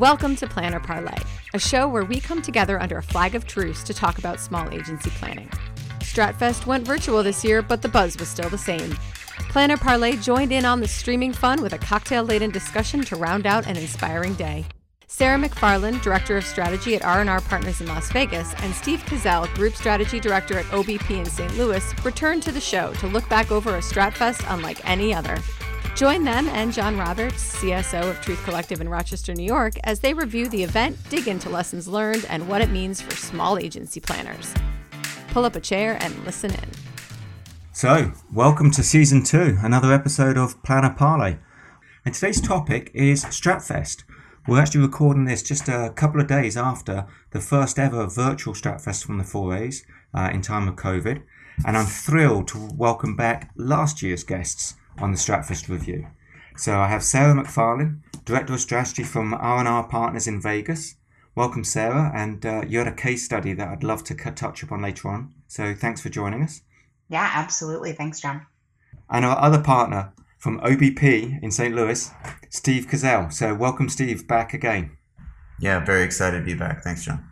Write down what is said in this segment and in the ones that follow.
Welcome to Planner Parley, a show where we come together under a flag of truce to talk about small agency planning. Stratfest went virtual this year, but the buzz was still the same. Planner Parley joined in on the streaming fun with a cocktail laden discussion to round out an inspiring day. Sara Macfarlane, Director of Strategy at R&R Partners in Las Vegas, and Steve Kozel, Group Strategy Director at OBP in St. Louis, returned to the show to look back over a Stratfest unlike any other. Join them and John Roberts, CSO of Truth Collective in Rochester, New York, as they review the event, dig into lessons learned, and what it means for small agency planners. Pull up a chair and listen in. So, welcome to season two, another episode of Planner Parley. And today's topic is Stratfest. We're actually recording this just a couple of days after the first ever virtual Stratfest from the 4A's uh, in time of COVID. And I'm thrilled to welcome back last year's guests on the Stratfest review. So I have Sara Macfarlane, Director of Strategy from R&R Partners in Vegas. Welcome, Sara, and uh, you had a case study that I'd love to touch upon later on. So thanks for joining us. Yeah, absolutely. Thanks, John. And our other partner from OBP in St. Louis, Steve Kozel. So welcome, Steve, back again. Yeah, very excited to be back. Thanks, John.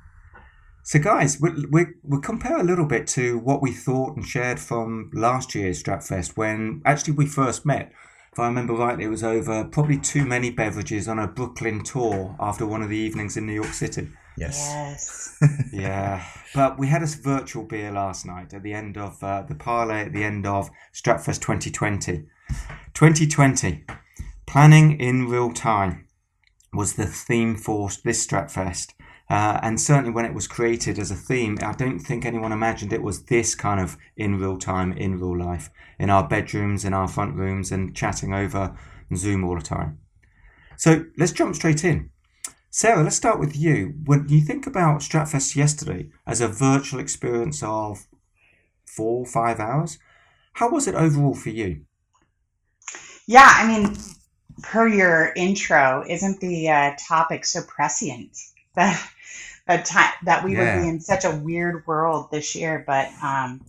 So, guys, we, we, we'll compare a little bit to what we thought and shared from last year's Stratfest when actually we first met. If I remember rightly, it was over probably too many beverages on a Brooklyn tour after one of the evenings in New York City. Yes. Yes. yeah, but we had a virtual beer last night at the end of uh, the parlay at the end of Stratfest 2020. 2020, planning in real time was the theme for this Stratfest. Uh, and certainly when it was created as a theme, I don't think anyone imagined it was this kind of in real time, in real life, in our bedrooms, in our front rooms, and chatting over Zoom all the time. So let's jump straight in. Sara, let's start with you. When you think about Stratfest yesterday as a virtual experience of four, five hours, how was it overall for you? Yeah, I mean, per your intro, isn't the uh, topic so prescient that that time that we Yeah. would be in such a weird world this year? But um,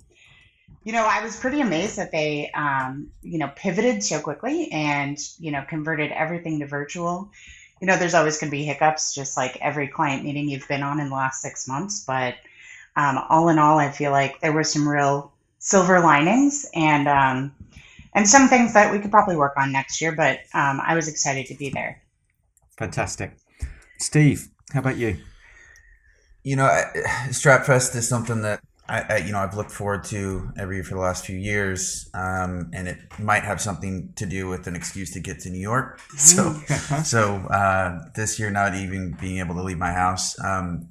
you know, I was pretty amazed that they um, you know pivoted so quickly and you know converted everything to virtual. You know, there's always going to be hiccups, just like every client meeting you've been on in the last six months. But um, all in all, I feel like there were some real silver linings and um, and some things that we could probably work on next year. But um, I was excited to be there. Fantastic. Steve, how about you? You know, Stratfest is something that I, I, you know, I've looked forward to every year for the last few years, um, and it might have something to do with an excuse to get to New York. So, so uh, this year, not even being able to leave my house. Um,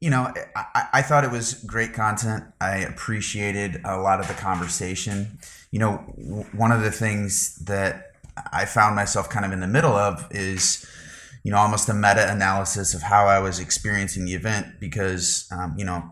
you know, I, I thought it was great content. I appreciated a lot of the conversation. You know, w- one of the things that I found myself kind of in the middle of is, you know, almost a meta analysis of how I was experiencing the event because, um, you know,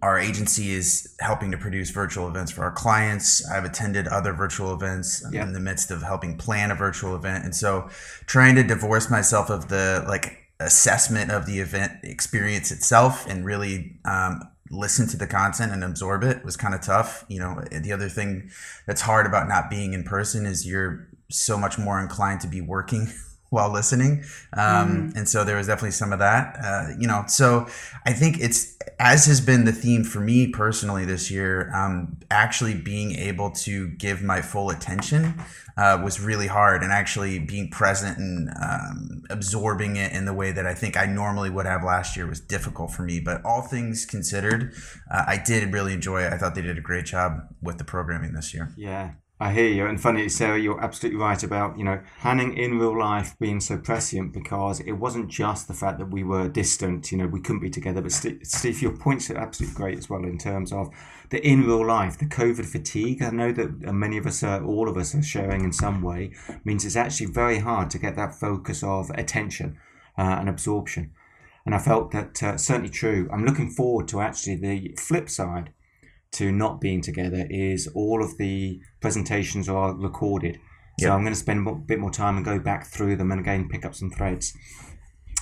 our agency is helping to produce virtual events for our clients. I've attended other virtual events Yeah. in the midst of helping plan a virtual event. And so trying to divorce myself of the like assessment of the event experience itself and really um, listen to the content and absorb it was kind of tough. You know, the other thing that's hard about not being in person is you're so much more inclined to be working while listening. Um, And so there was definitely some of that. Uh, you know, so I think it's as has been the theme for me personally this year. Um, actually being able to give my full attention uh, was really hard, and actually being present and um, absorbing it in the way that I think I normally would have last year was difficult for me. But all things considered, uh, I did really enjoy it. I thought they did a great job with the programming this year. Yeah, I hear you. And funny, Sara, you're absolutely right about, you know, planning in real life being so prescient because it wasn't just the fact that we were distant, you know, we couldn't be together. But Steve, your points are absolutely great as well in terms of the in real life, the COVID fatigue. I know that uh, many of us, are, all of us are sharing in some way, means it's actually very hard to get that focus of attention uh, and absorption. And I felt that uh, certainly true. I'm looking forward to actually the flip side to not being together is all of the presentations are recorded. So Yep. I'm going to spend a bit more time and go back through them and again pick up some threads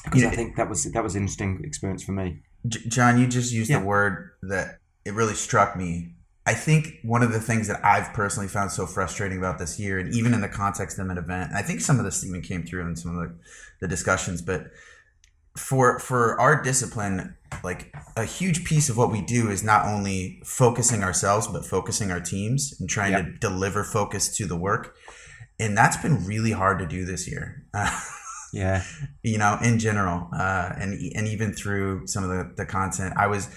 because Yeah. I think that was that was an interesting experience for me. J- John, you just used Yeah. the word that it really struck me. I think one of the things that I've personally found so frustrating about this year, and even in the context of an event, I think some of this even came through in some of the, the discussions, but for for our discipline like a huge piece of what we do is not only focusing ourselves but focusing our teams and trying yep. to deliver focus to the work. And that's been really hard to do this year. Yeah. You know in general uh, and and even through some of the, the content. I was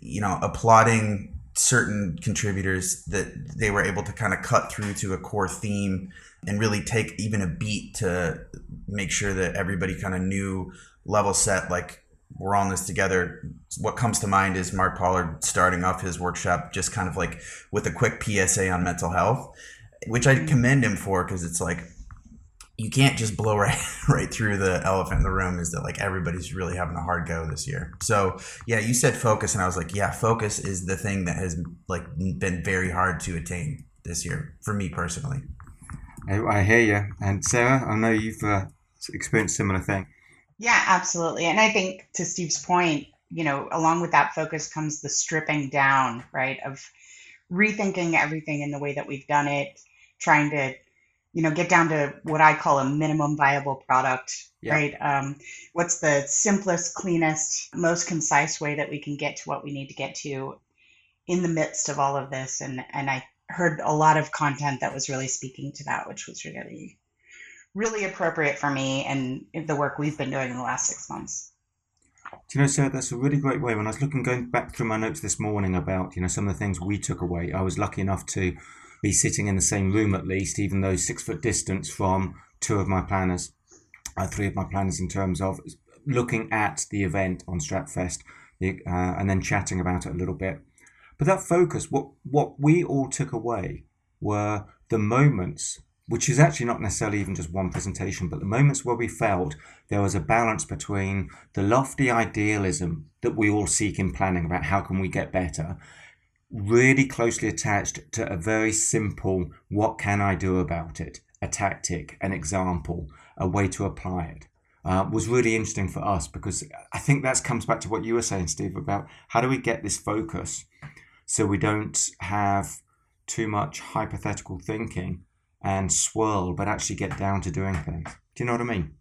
you know applauding certain contributors that they were able to kind of cut through to a core theme and really take even a beat to make sure that everybody kind of knew level set like we're on this together. What comes to mind is Mark Pollard starting off his workshop just kind of like with a quick PSA on mental health, which I commend him for because it's like you can't just blow right right through the elephant in the room is that like everybody's really having a hard go this year. So yeah, you said focus and I was like, yeah, focus is the thing that has like been very hard to attain this year for me personally. I, I hear you. And Sara, I know you've uh, experienced similar thing. Yeah, absolutely. And I think to Steve's point, you know, along with that focus comes the stripping down, right, of rethinking everything in the way that we've done it, trying to, you know, get down to what I call a minimum viable product, yeah. right? Um, what's the simplest, cleanest, most concise way that we can get to what we need to get to in the midst of all of this? And and I heard a lot of content that was really speaking to that, which was really really appropriate for me and the work we've been doing in the last six months. Do you know, sir, that's a really great way. When I was looking, going back through my notes this morning about, you know, some of the things we took away, I was lucky enough to be sitting in the same room at least, even though six foot distance from two of my planners, uh, three of my planners in terms of looking at the event on Stratfest uh, and then chatting about it a little bit. But that focus, what what we all took away were the moments which is actually not necessarily even just one presentation, but the moments where we felt there was a balance between the lofty idealism that we all seek in planning about how can we get better, really closely attached to a very simple what can I do about it, a tactic, an example, a way to apply it. Uh, was really interesting for us because I think that comes back to what you were saying, Steve, about how do we get this focus so we don't have too much hypothetical thinking and swirl, but actually get down to doing things. Do you know what I mean?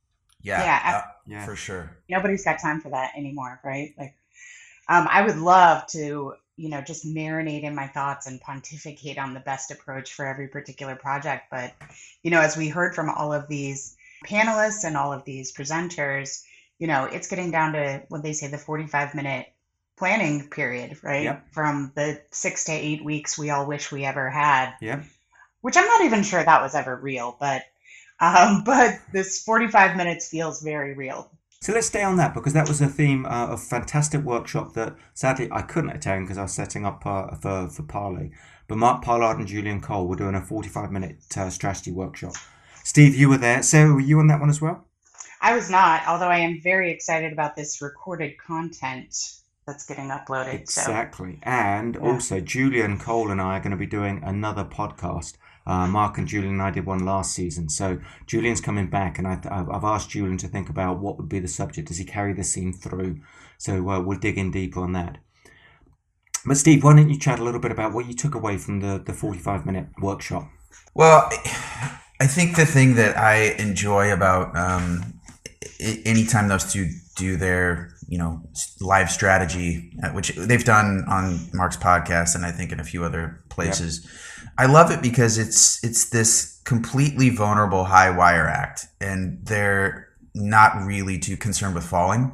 Yeah, yeah, uh, yeah, for sure. Nobody's got time for that anymore, right? Like, um, I would love to, you know, just marinate in my thoughts and pontificate on the best approach for every particular project. But, you know, as we heard from all of these panelists and all of these presenters, you know, it's getting down to what they say the 45 minute planning period, right? Yep. From the six to eight weeks we all wish we ever had. Yeah which I'm not even sure that was ever real, but um, but this 45 minutes feels very real. So let's stay on that because that was a theme uh, of fantastic workshop that sadly I couldn't attend because I was setting up uh, for for Parley. But Mark Pollard and Julian Cole were doing a 45 minute uh, strategy workshop. Steve, you were there. Sara, were you on that one as well? I was not, although I am very excited about this recorded content that's getting uploaded. Exactly. So. And yeah. also, Julian Cole and I are going to be doing another podcast uh, Mark and Julian and I did one last season. So Julian's coming back, and I, have asked Julian to think about what would be the subject. Does he carry the scene through? So uh, we'll dig in deeper on that. But Steve, why don't you chat a little bit about what you took away from the, the 45 minute workshop? Well, I think the thing that I enjoy about um, anytime those two do their you know live strategy, uh, which they've done on Mark's podcast and I think in a few other places. Yep I love it because it's it's this completely vulnerable high wire act, and they're not really too concerned with falling,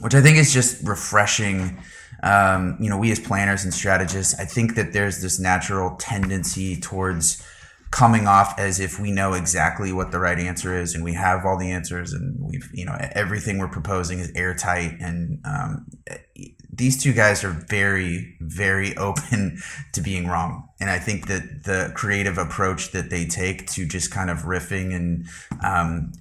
which I think is just refreshing. Um, you know, we as planners and strategists, I think that there's this natural tendency towards coming off as if we know exactly what the right answer is and we have all the answers and we've you know everything we're proposing is airtight and um, these two guys are very very open to being wrong. And i think that the creative approach that they take to just kind of riffing and um,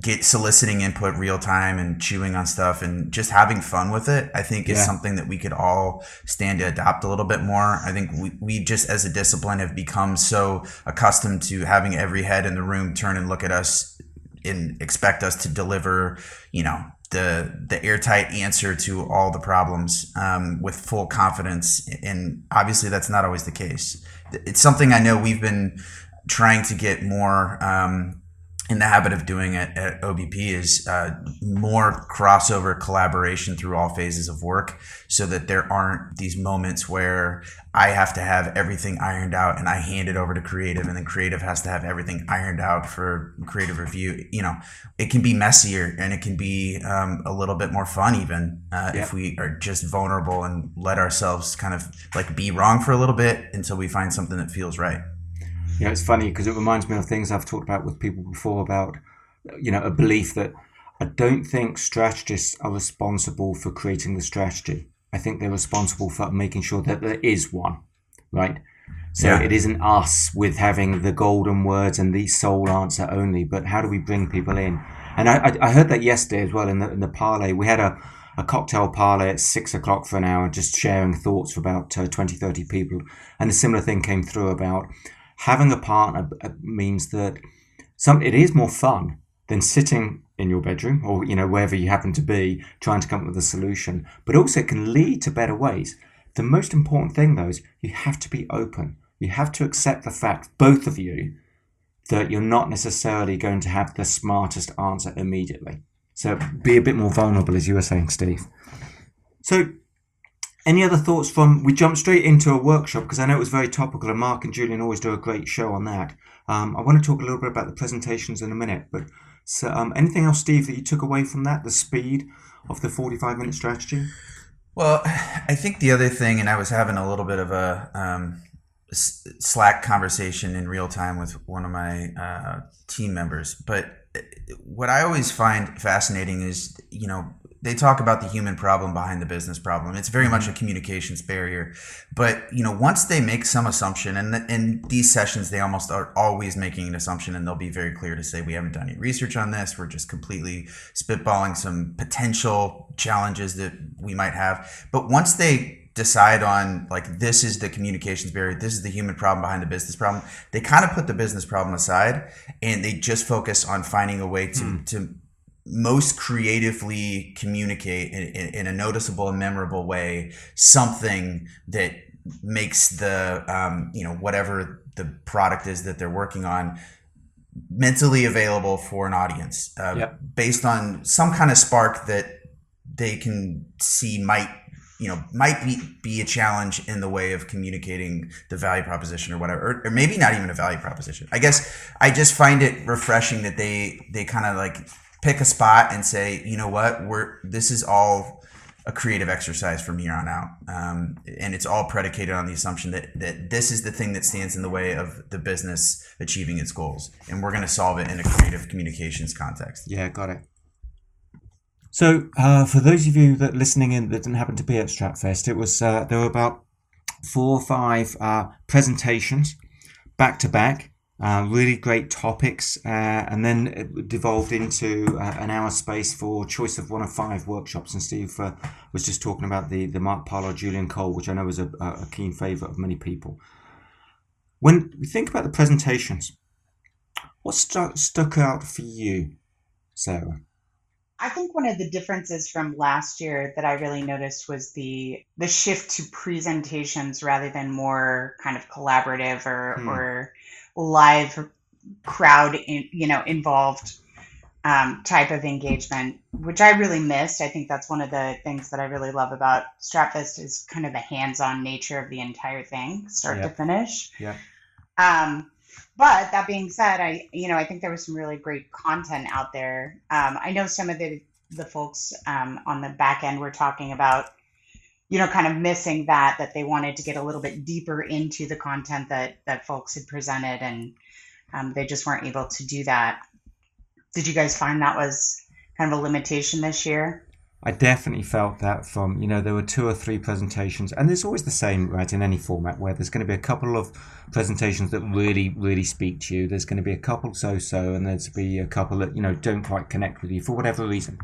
get soliciting input real time and chewing on stuff and just having fun with it i think is something that we could all stand to adopt a little bit more. I think we, we just as a discipline have become so accustomed to having every head in the room turn and look at us and expect us to deliver you know the the airtight answer to all the problems um, with full confidence. And obviously that's not always the case. It's something i know we've been trying to get more um, in the habit of doing it at OBP is uh, more crossover collaboration through all phases of work so that there aren't these moments where I have to have everything ironed out and I hand it over to creative and then creative has to have everything ironed out for creative review. You know, it can be messier and it can be um, a little bit more fun even uh, if we are just vulnerable and let ourselves kind of like be wrong for a little bit until we find something that feels right. You know, it's funny because it reminds me of things I've talked about with people before about, you know, a belief that I don't think strategists are responsible for creating the strategy. I think they're responsible for making sure that there is one, right? So Yeah. it isn't us with having the golden words and the sole answer only, but how do we bring people in? And I, I, heard that yesterday as well in the, in the parlay. We had a, a cocktail parlay at six o'clock for an hour, just sharing thoughts for about uh, 20, 30 people. And a similar thing came through about having a partner uh, means that some it is more fun than sitting in your bedroom or you know wherever you happen to be trying to come up with a solution. But also it can lead to better ways. The most important thing though is you have to be open. You have to accept the fact both of you that you're not necessarily going to have the smartest answer immediately. So be a bit more vulnerable as you were saying steve. So any other thoughts from? We jumped straight into a workshop because I know it was very topical, and Mark and Julian always do a great show on that. Um, I want to talk a little bit about the presentations in a minute, but so um, anything else, Steve, that you took away from that? The speed of the forty-five minute strategy. Well, I think the other thing, and I was having a little bit of a um, Slack conversation in real time with one of my uh, team members, but uh, what I always find fascinating is, you know, they talk about the human problem behind the business problem. It's very much mm-hmm. a communications barrier, but you know, once they make some assumption, and in these sessions, they almost are always making an assumption, and they'll be very clear to say, "We haven't done any research on this. We're just completely spitballing some potential challenges that we might have." But once they decide on like this is the communications barrier this is the human problem behind the business problem they kind of put the business problem aside and they just focus on finding a way to mm. to most creatively communicate in, in, in a noticeable and memorable way something that makes the um, you know whatever the product is that they're working on mentally available for an audience uh, Yep. based on some kind of spark that they can see might you know might be, be a challenge in the way of communicating the value proposition or whatever or, or maybe not even a value proposition i guess i just find it refreshing that they they kind of like pick a spot and say you know what we're this is all a creative exercise from here on out. Um, and it's all predicated on the assumption that that this is the thing that stands in the way of the business achieving its goals. And we're going to solve it in a creative communications context. Yeah, got it. So, uh, for those of you that listening in that didn't happen to be at Stratfest, it was uh, there were about four or five uh, presentations back to back, uh, really great topics, uh, and then it devolved into uh, an hour space for choice of one of five workshops. And Steve uh, was just talking about the the Mark Pollard, Julian Cole, which I know is a, a keen favourite of many people. When we think about the presentations, what stuck stuck out for you, Sara? I think one of the differences from last year that I really noticed was the the shift to presentations rather than more kind of collaborative or Hmm. or live crowd in, you know involved um, type of engagement, which I really missed. I think that's one of the things that I really love about Stratfest is kind of the hands-on nature of the entire thing, start to finish. Yeah. Um, but that being said, I you know I think there was some really great content out there. Um, I know some of the the folks um, on the back end were talking about you know kind of missing that that they wanted to get a little bit deeper into the content that that folks had presented and um, they just weren't able to do that. Did you guys find that was kind of a limitation this year? I definitely felt that from, you know, there were two or three presentations, and it's always the same, right, in any format where there's going to be a couple of presentations that really, really speak to you. There's going to be a couple so so, and there's be a couple that, you know, don't quite connect with you for whatever reason,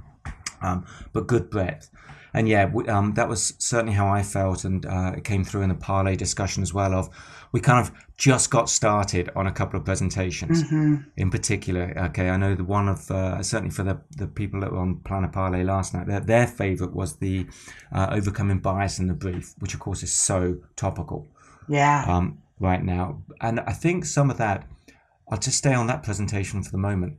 um, but good breadth. And yeah, w- um, that was certainly how I felt, and uh, it came through in the parlay discussion as well. Of we kind of just got started on a couple of presentations in particular. Okay, I know the one of uh, certainly for the, the people that were on Planner Parley last night, their, their favorite was the uh, overcoming bias in the brief, which of course is so topical Yeah. um, right now. And I think some of that, I'll just stay on that presentation for the moment.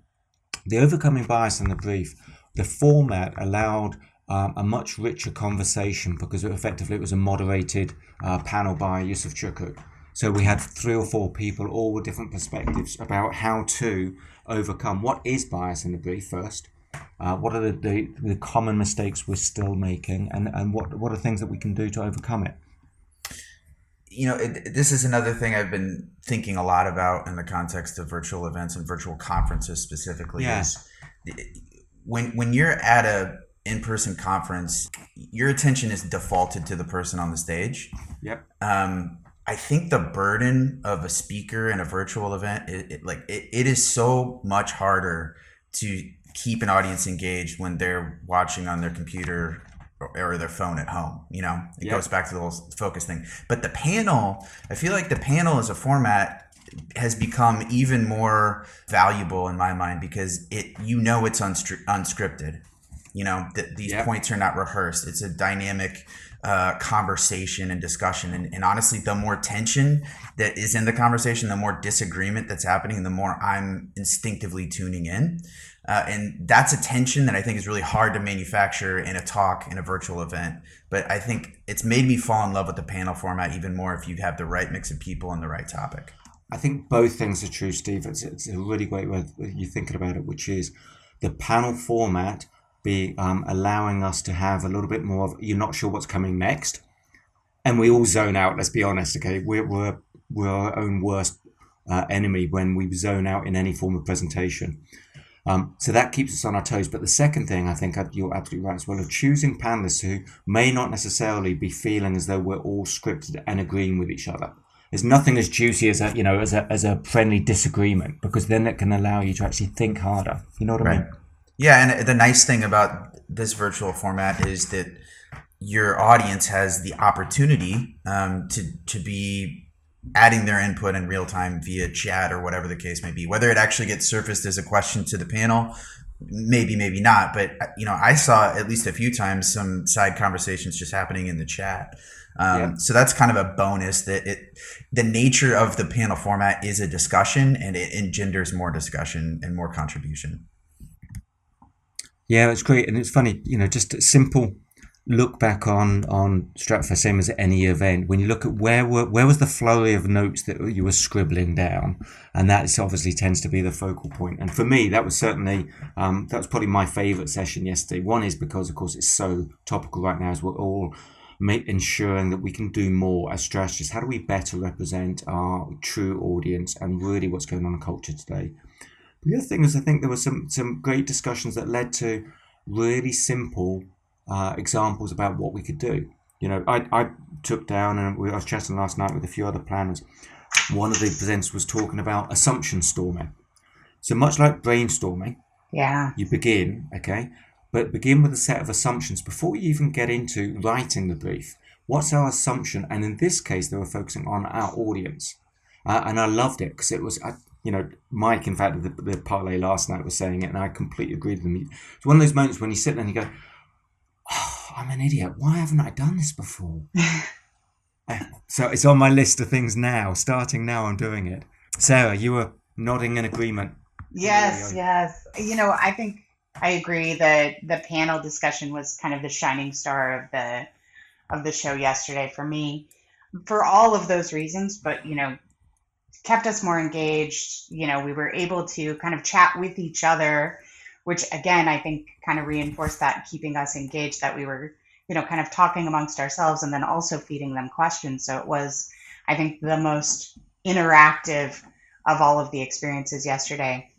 The overcoming bias in the brief, the format allowed um, a much richer conversation because it effectively it was a moderated uh, panel by Yusuf Chuku. So we had three or four people, all with different perspectives about how to overcome what is bias in the brief first. Uh, what are the, the, the common mistakes we're still making, and, and what what are things that we can do to overcome it? you know, it, this is another thing I've been thinking a lot about in the context of virtual events and virtual conferences specifically. Yeah. Is when when you're at a in-person conference, your attention is defaulted to the person on the stage. Yep. Um, I think the burden of a speaker in a virtual event, it, it like it, it is so much harder to keep an audience engaged when they're watching on their computer or, or their phone at home. You know, it Yep. goes back to the whole focus thing. But the panel, I feel like the panel is a format has become even more valuable in my mind because it you know it's unstri- unscripted. You know, th- these Yep. points are not rehearsed. It's a dynamic uh, conversation and discussion. And, and honestly, the more tension that is in the conversation, the more disagreement that's happening, the more I'm instinctively tuning in. Uh, and that's a tension that I think is really hard to manufacture in a talk in a virtual event. But I think it's made me fall in love with the panel format even more if you have the right mix of people and the right topic. I think both things are true, Steve. It's, it's a really great way you're thinking about it, which is the panel format be um, allowing us to have a little bit more of you're not sure what's coming next, and we all zone out. Let's be honest, okay? We're we're, we're our own worst uh, enemy when we zone out in any form of presentation. Um, so that keeps us on our toes. But the second thing, I think uh, you're absolutely right as well, of choosing panelists who may not necessarily be feeling as though we're all scripted and agreeing with each other. There's nothing as juicy as a you know as a as a friendly disagreement because then it can allow you to actually think harder. You know what I mean? Yeah, and the nice thing about this virtual format is that your audience has the opportunity um, to to be adding their input in real time via chat or whatever the case may be. Whether it actually gets surfaced as a question to the panel, maybe, maybe not. But you know, I saw at least a few times some side conversations just happening in the chat. Um, Yeah. So that's kind of a bonus that it the nature of the panel format is a discussion and it engenders more discussion and more contribution. Yeah, it's great, and it's funny. You know, just a simple look back on on Stratfest, same as any event. When you look at where were where was the flurry of notes that you were scribbling down, and that obviously tends to be the focal point. And for me, that was certainly um, that was probably my favourite session yesterday. One is because, of course, it's so topical right now, as we're all make, ensuring that we can do more as strategists. How do we better represent our true audience and really what's going on in culture today? The other thing is, I think there were some some great discussions that led to really simple uh, examples about what we could do. You know, I, I took down and we, I was chatting last night with a few other planners. One of the presenters was talking about assumption storming. So much like brainstorming, Yeah. you begin, okay, but begin with a set of assumptions before you even get into writing the brief. What's our assumption? And in this case, they were focusing on our audience. Uh, and I loved it because it was, I, you know, Mike, in fact, the, the parlay last night was saying it, and I completely agreed with him. It's one of those moments when you sit there and you go, oh, I'm an idiot. Why haven't I done this before? Uh, so it's on my list of things now. Starting now, I'm doing it. Sara, you were nodding in agreement. Yes, yes. You know, I think I agree that the panel discussion was kind of the shining star of the of the show yesterday for me for all of those reasons, but you know, kept us more engaged. You know, we were able to kind of chat with each other, which again, I think kind of reinforced that keeping us engaged that we were, you know, kind of talking amongst ourselves and then also feeding them questions. So it was, I think, the most interactive of all of the experiences yesterday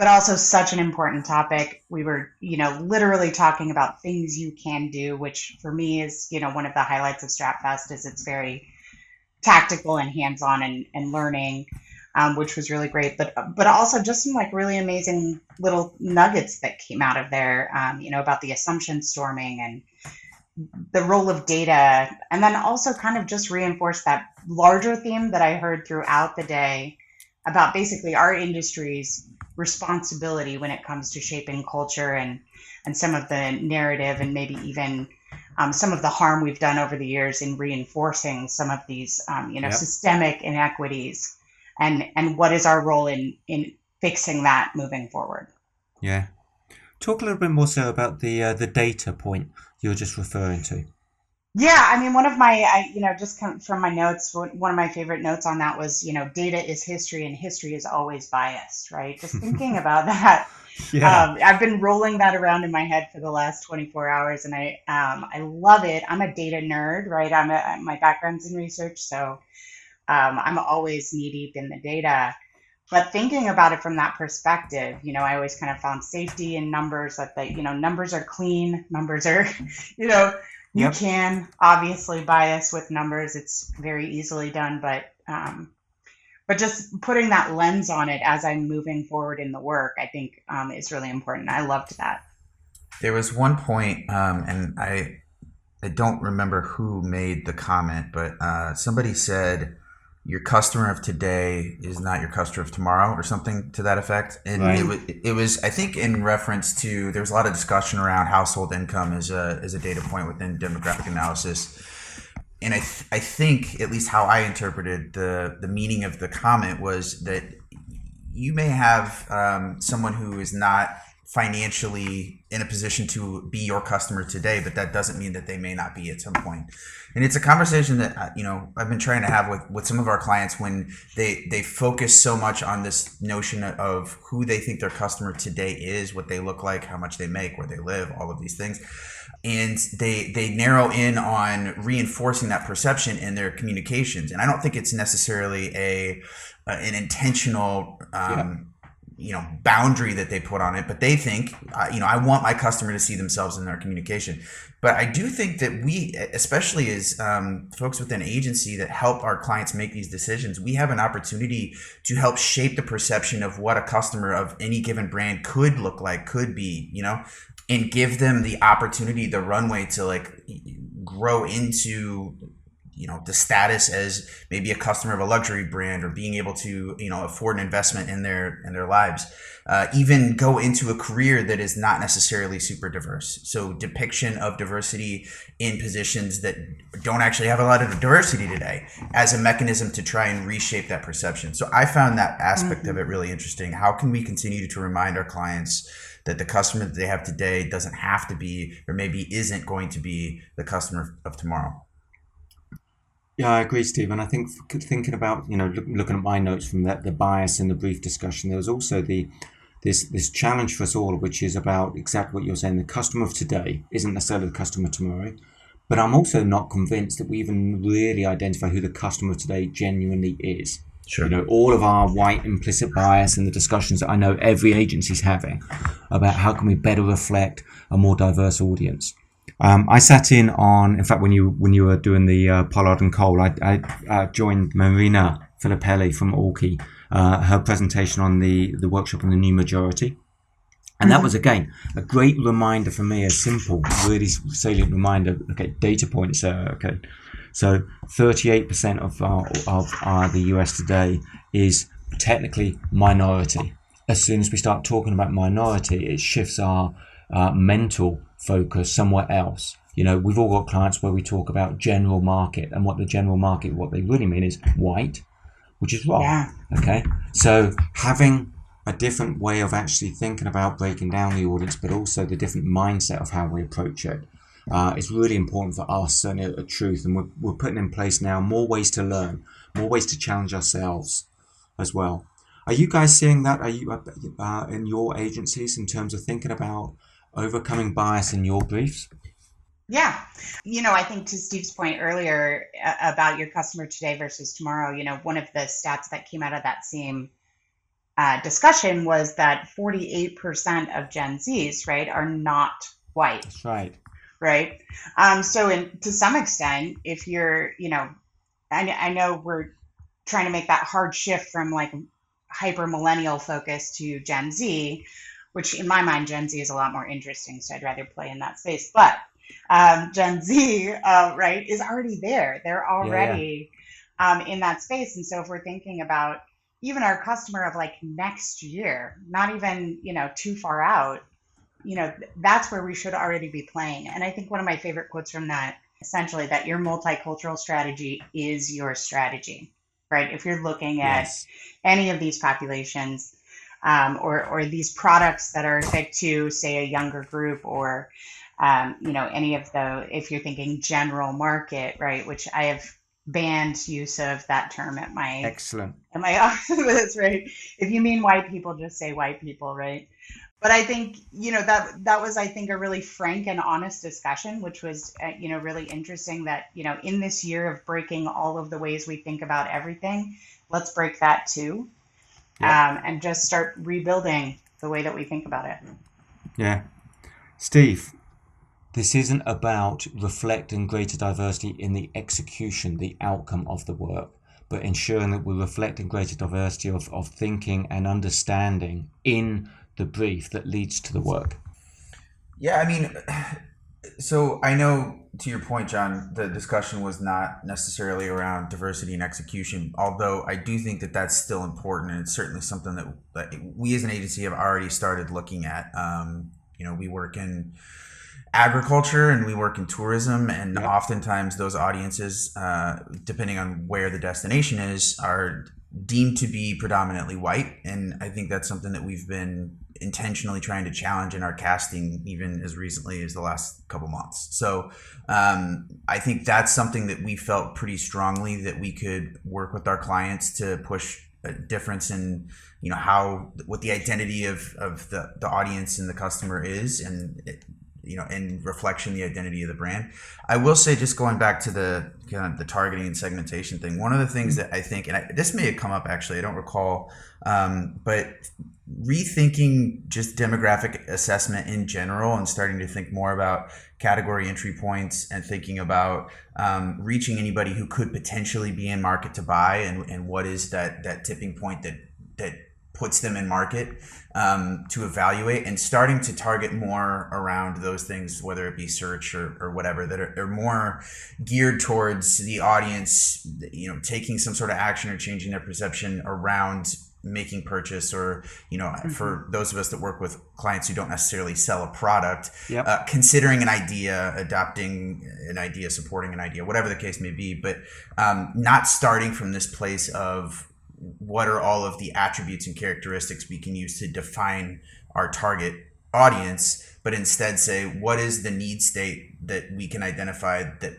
but also such an important topic. We were, you know, literally talking about things you can do, which for me is, you know, one of the highlights of Stratfest is it's very tactical and hands-on and, and learning, um, which was really great. But but also just some like really amazing little nuggets that came out of there, um, you know, about the assumption storming and the role of data, and then also kind of just reinforce that larger theme that I heard throughout the day about basically our industry's responsibility when it comes to shaping culture and and some of the narrative and maybe even um, some of the harm we've done over the years in reinforcing some of these um, you know Yep. systemic inequities and and what is our role in in fixing that moving forward Yeah. Talk a little bit more so about the uh, the data point you were just referring to. Yeah, I mean, one of my, I, you know, just from my notes, one of my favorite notes on that was, you know, data is history and history is always biased, right? Just thinking about that. Yeah. Um, I've been rolling that around in my head for the last 24 hours and I, um, I love it. I'm a data nerd, right? I'm a, my background's in research, so um, I'm always knee deep in the data. But thinking about it from that perspective, you know, I always kind of found safety in numbers that the, you know, numbers are clean, numbers are, you know, you yep. can obviously bias with numbers. It's very easily done, but um, but just putting that lens on it as I'm moving forward in the work, I think um, is really important. I loved that. There was one point, um, and I I don't remember who made the comment, but uh, somebody said your customer of today is not your customer of tomorrow or something to that effect and right. it, was, it was i think in reference to there was a lot of discussion around household income as a, as a data point within demographic analysis and I, th- I think at least how i interpreted the, the meaning of the comment was that you may have um, someone who is not financially in a position to be your customer today, but that doesn't mean that they may not be at some point. And it's a conversation that uh, you know I've been trying to have with with some of our clients when they they focus so much on this notion of who they think their customer today is, what they look like, how much they make, where they live, all of these things. And they they narrow in on reinforcing that perception in their communications. And I don't think it's necessarily a uh, an intentional um, yeah you know boundary that they put on it but they think uh, you know i want my customer to see themselves in their communication. But i do think that we especially as um, folks within agency that help our clients make these decisions we have an opportunity to help shape the perception of what a customer of any given brand could look like could be you know and give them the opportunity the runway to like grow into you know the status as maybe a customer of a luxury brand or being able to you know afford an investment in their in their lives uh, even go into a career that is not necessarily super diverse. So depiction of diversity in positions that don't actually have a lot of diversity today as a mechanism to try and reshape that perception. So i found that aspect mm-hmm. of it really interesting. How can we continue to remind our clients that the customer that they have today doesn't have to be or maybe isn't going to be the customer of tomorrow yeah, I agree, Steve. And I think thinking about you know look, looking at my notes from the, the bias in the brief discussion, there was also the this this challenge for us all, which is about exactly what you're saying. The customer of today isn't necessarily the customer tomorrow, but I'm also not convinced that we even really identify who the customer of today genuinely is. Sure. You know, all of our white implicit bias and the discussions that I know every agency's having about how can we better reflect a more diverse audience. Um, I sat in on, in fact, when you when you were doing the uh, Pollard and Cole, I, I uh, joined Marina Filippelli from Allkey, uh, her presentation on the, the workshop on the new majority. And that mm-hmm. was, again, a great reminder for me, a simple, really salient reminder. Okay, data points there. Okay. So 38% of, our, of our, the US today is technically minority. As soon as we start talking about minority, it shifts our uh, mental focus somewhere else. You know, we've all got clients where we talk about general market, and what the general market, what they really mean is white, which is wrong. Yeah. Okay, so having a different way of actually thinking about breaking down the audience, but also the different mindset of how we approach it. Uh, is really important for us and a, a truth, and we're, we're putting in place now more ways to learn, more ways to challenge ourselves as well. Are you guys seeing that? Are you uh, uh in your agencies in terms of thinking about overcoming bias in your briefs? Yeah. You know, I think to Steve's point earlier uh, about your customer today versus tomorrow, you know, one of the stats that came out of that same uh, discussion was that 48% of Gen Zs, right, are not white. That's right. Right. Um, so, in, to some extent, if you're, you know, I, I know we're trying to make that hard shift from like hyper millennial focus to Gen Z, which in my mind, Gen Z is a lot more interesting. So I'd rather play in that space. But um, Gen Z, uh, right, is already there. They're already yeah, yeah. Um, in that space. And so if we're thinking about even our customer of like next year, not even, you know, too far out, you know, that's where we should already be playing. And I think one of my favorite quotes from that essentially that your multicultural strategy is your strategy, right? If you're looking at yes. any of these populations, um, or or these products that are effective to say a younger group or um, you know any of the if you're thinking general market right which i have banned use of that term at my Excellent. at my office right? If you mean white people just say white people right? But i think you know that that was i think a really frank and honest discussion which was uh, you know really interesting that you know in this year of breaking all of the ways we think about everything let's break that too Yeah. um, and just start rebuilding the way that we think about it Yeah. Steve, this isn't about reflecting greater diversity in the execution, the outcome of the work, but ensuring that we're reflecting greater diversity of, of thinking and understanding in the brief that leads to the work. Yeah, I mean, so I know to your point, John, the discussion was not necessarily around diversity and execution, although I do think that that's still important and it's certainly something that, that we as an agency have already started looking at. Um, you know, we work in agriculture and we work in tourism, and Yep. oftentimes those audiences, uh, depending on where the destination is, are deemed to be predominantly white. And I think that's something that we've been intentionally trying to challenge in our casting, even as recently as the last couple months. So um, I think that's something that we felt pretty strongly that we could work with our clients to push a difference in you know how what the identity of, of the, the audience and the customer is and it, you know in reflection the identity of the brand. I will say just going back to the kind of the targeting and segmentation thing one of the things that i think and I, this may have come up actually i don't recall um, but rethinking just demographic assessment in general and starting to think more about category entry points and thinking about um, reaching anybody who could potentially be in market to buy and, and what is that that tipping point that that puts them in market um, to evaluate and starting to target more around those things whether it be search or, or whatever that are, are more geared towards the audience you know taking some sort of action or changing their perception around making purchase or you know for those of us that work with clients who don't necessarily sell a product Yep. uh, considering an idea adopting an idea supporting an idea whatever the case may be but um, not starting from this place of what are all of the attributes and characteristics we can use to define our target audience but instead say what is the need state that we can identify that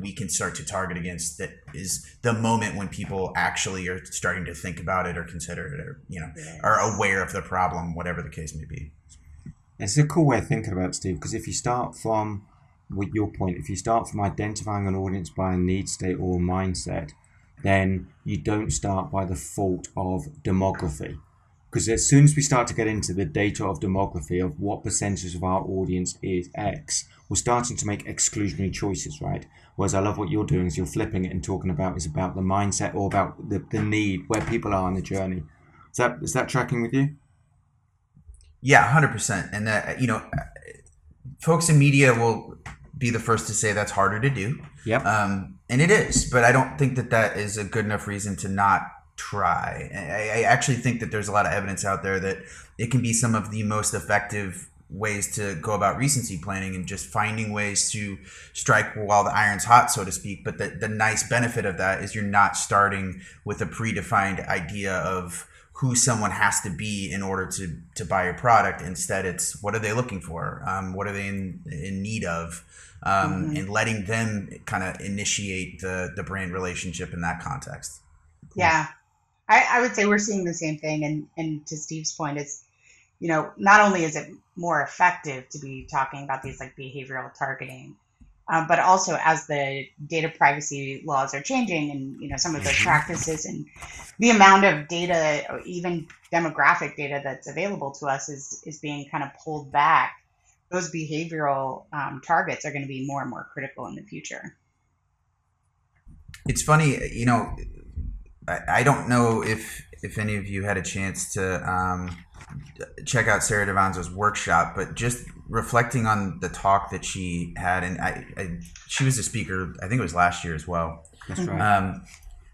we can start to target against that is the moment when people actually are starting to think about it or consider it or you know are aware of the problem whatever the case may be. It's a cool way of thinking about it, Steve, because if you start from with your point, if you start from identifying an audience by a need state or a mindset, then you don't start by the fault of demography. Because as soon as we start to get into the data of demography of what percentage of our audience is X, we're starting to make exclusionary choices, right? Whereas I love what you're doing is you're flipping it and talking about is about the mindset or about the, the need, where people are on the journey. Is that is that tracking with you? Yeah, hundred percent. And that you know, folks in media will be the first to say that's harder to do, Yep. um, and it is. But I don't think that that is a good enough reason to not try. I, I actually think that there's a lot of evidence out there that it can be some of the most effective ways to go about recency planning and just finding ways to strike while the iron's hot so to speak but the, the nice benefit of that is you're not starting with a predefined idea of who someone has to be in order to to buy your product. Instead, it's what are they looking for? Um, what are they in in need of? Um, And letting them kind of initiate the the brand relationship in that context. Yeah, I, I would say we're seeing the same thing. And, and to Steve's point, it's, you know, not only is it more effective to be talking about these like behavioral targeting, um, but also as the data privacy laws are changing and, you know, some of the practices and the amount of data, or even demographic data that's available to us is, is being kind of pulled back. Those behavioral um, targets are going to be more and more critical in the future. It's funny, you know. I, I don't know if if any of you had a chance to um, check out Sarah DaVanzo's workshop, but just reflecting on the talk that she had, and I, I she was a speaker. I think it was last year as well. That's right. Um,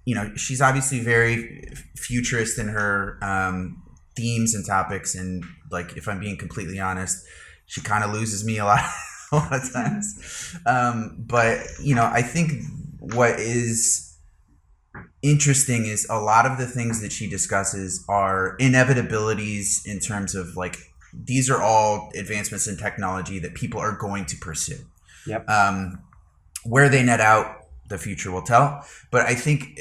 you know, she's obviously very futurist in her um, themes and topics, and like, if I'm being completely honest, she kind of loses me a lot, a lot of times. Um, but you know, I think what is interesting is a lot of the things that she discusses are inevitabilities in terms of like these are all advancements in technology that people are going to pursue. Yep. Um, where they net out, the future will tell. But I think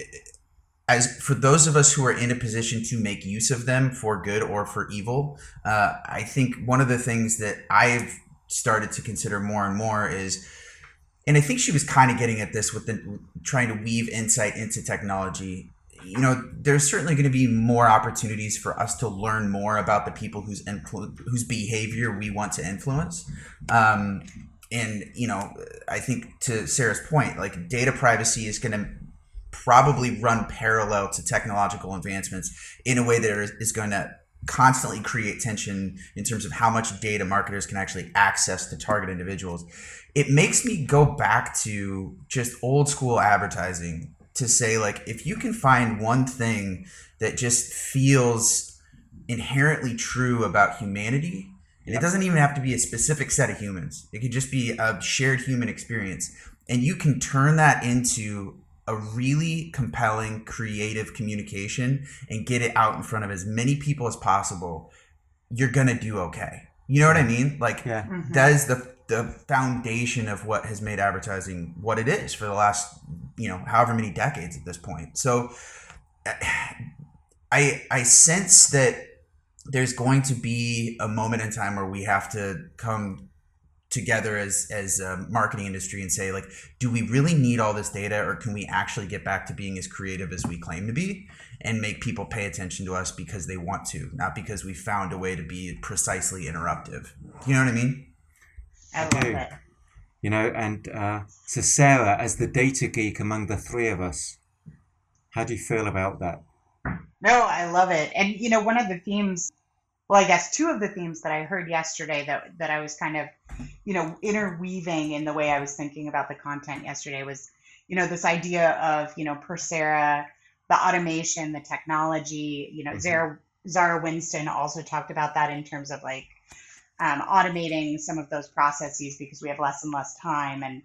as for those of us who are in a position to make use of them for good or for evil, uh, I think one of the things that I've started to consider more and more is, and I think she was kind of getting at this with the trying to weave insight into technology. You know, there's certainly going to be more opportunities for us to learn more about the people whose influ- whose behavior we want to influence. Um, and you know, I think to Sarah's point, like data privacy is going to probably run parallel to technological advancements in a way that is going to constantly create tension in terms of how much data marketers can actually access to target individuals. It makes me go back to just old school advertising to say like if you can find one thing that just feels inherently true about humanity and it doesn't even have to be a specific set of humans. It could just be a shared human experience and you can turn that into a really compelling, creative communication and get it out in front of as many people as possible, you're gonna do okay. You know what I mean? Like Yeah. Mhm. that is the the foundation of what has made advertising what it is for the last you know however many decades at this point. So I I sense that there's going to be a moment in time where we have to come together as as a marketing industry and say like do we really need all this data or can we actually get back to being as creative as we claim to be and make people pay attention to us because they want to not because we found a way to be precisely interruptive you know what i mean I love do. it. You know, and uh, so Sara, as the data geek among the three of us, how do you feel about that? No, I love it. And you know, one of the themes, well, I guess two of the themes that I heard yesterday that that I was kind of, you know, interweaving in the way I was thinking about the content yesterday was, you know, this idea of, you know, Per Persera, the automation, the technology, you know, Mhm. Zara Zara Winston also talked about that in terms of like um, automating some of those processes because we have less and less time and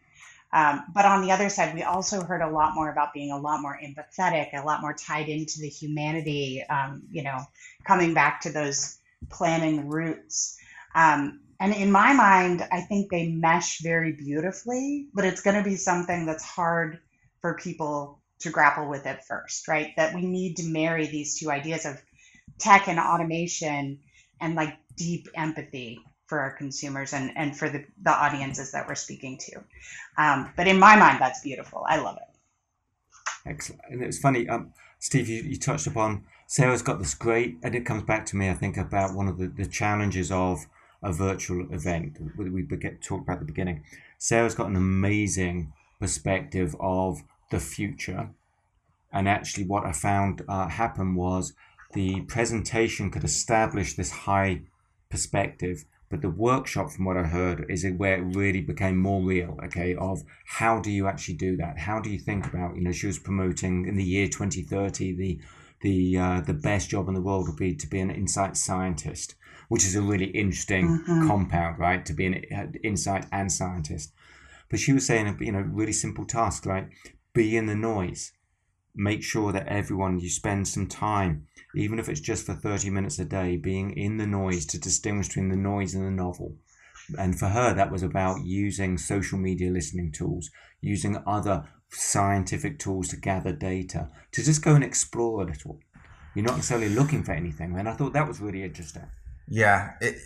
um, but on the other side, we also heard a lot more about being a lot more empathetic, a lot more tied into the humanity, um, you know, coming back to those planning roots. Um, and in my mind, I think they mesh very beautifully, but it's going to be something that's hard for people to grapple with at first, right? That we need to marry these two ideas of tech and automation and like deep empathy for our consumers and, and for the, the audiences that we're speaking to. Um, but in my mind, that's beautiful. I love it. Excellent. And it's funny, um, Steve, you, you touched upon Sarah's got this great, and it comes back to me, I think, about one of the, the challenges of a virtual event we beget, talked about at the beginning. Sarah's got an amazing perspective of the future. And actually, what I found uh, happen was the presentation could establish this high perspective, but the workshop, from what I heard, is where it really became more real. Okay, of how do you actually do that? How do you think about? You know, she was promoting in the year 2030 the the uh, the best job in the world would be to be an insight scientist, which is a really interesting Mhm. compound, right? To be an uh, insight and scientist. But she was saying, you know, really simple task, like Be in the noise. Make sure that everyone you spend some time, even if it's just for 30 minutes a day, being in the noise to distinguish between the noise and the novel. And for her, that was about using social media listening tools, using other scientific tools to gather data, to just go and explore a little. You're not necessarily looking for anything. And I thought that was really interesting. Yeah, it,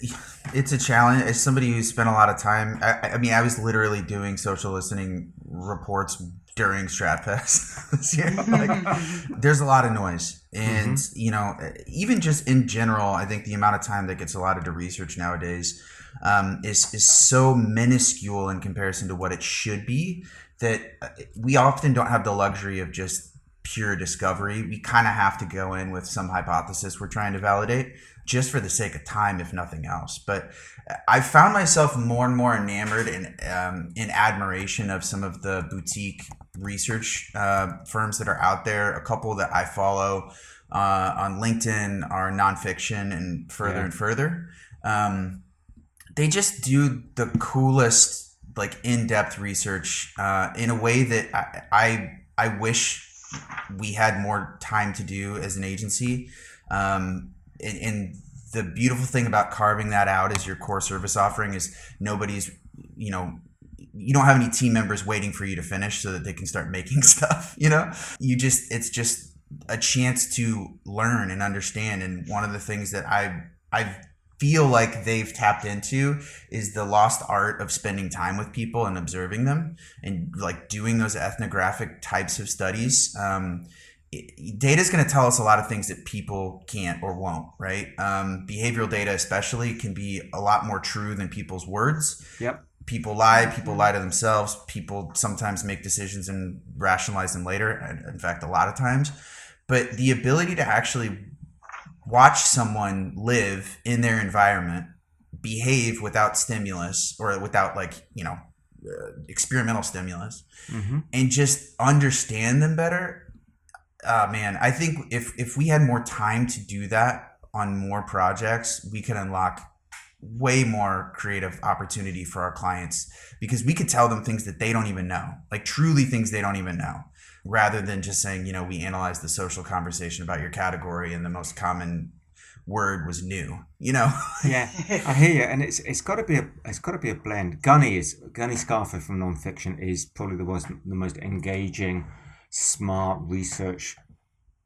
it's a challenge. As somebody who spent a lot of time, I, I mean, I was literally doing social listening reports during Stratfest this year. Like, there's a lot of noise, and you know, even just in general, I think the amount of time that gets allotted to research nowadays um, is is so minuscule in comparison to what it should be that uh, we often don't have the luxury of just pure discovery. We kind of have to go in with some hypothesis we're trying to validate just for the sake of time, if nothing else. But I found myself more and more enamored and um, in admiration of some of the boutique research uh, firms that are out there. A couple that I follow uh, on LinkedIn are nonfiction and further Yeah. and further. Um, they just do the coolest, like in-depth research uh, in a way that I, I I wish we had more time to do as an agency. Um, and, and the beautiful thing about carving that out as your core service offering is nobody's, you know, you don't have any team members waiting for you to finish so that they can start making stuff, you know? You just it's just a chance to learn and understand and one of the things that I I feel like they've tapped into is the lost art of spending time with people and observing them and like doing those ethnographic types of studies. Um, data is going to tell us a lot of things that people can't or won't right um, behavioral data especially can be a lot more true than people's words Yep. people lie people lie to themselves people sometimes make decisions and rationalize them later and in fact a lot of times but the ability to actually watch someone live in their environment behave without stimulus or without like you know uh, experimental stimulus Mm-hmm. and just understand them better uh, man i think if if we had more time to do that on more projects we could unlock way more creative opportunity for our clients because we could tell them things that they don't even know like truly things they don't even know rather than just saying you know we analyzed the social conversation about your category and the most common word was new you know Yeah, I hear you, and it's it's got to be a it's got to be a blend. Gunny is Gunny Scarfo from nonfiction is probably the most the most engaging, smart research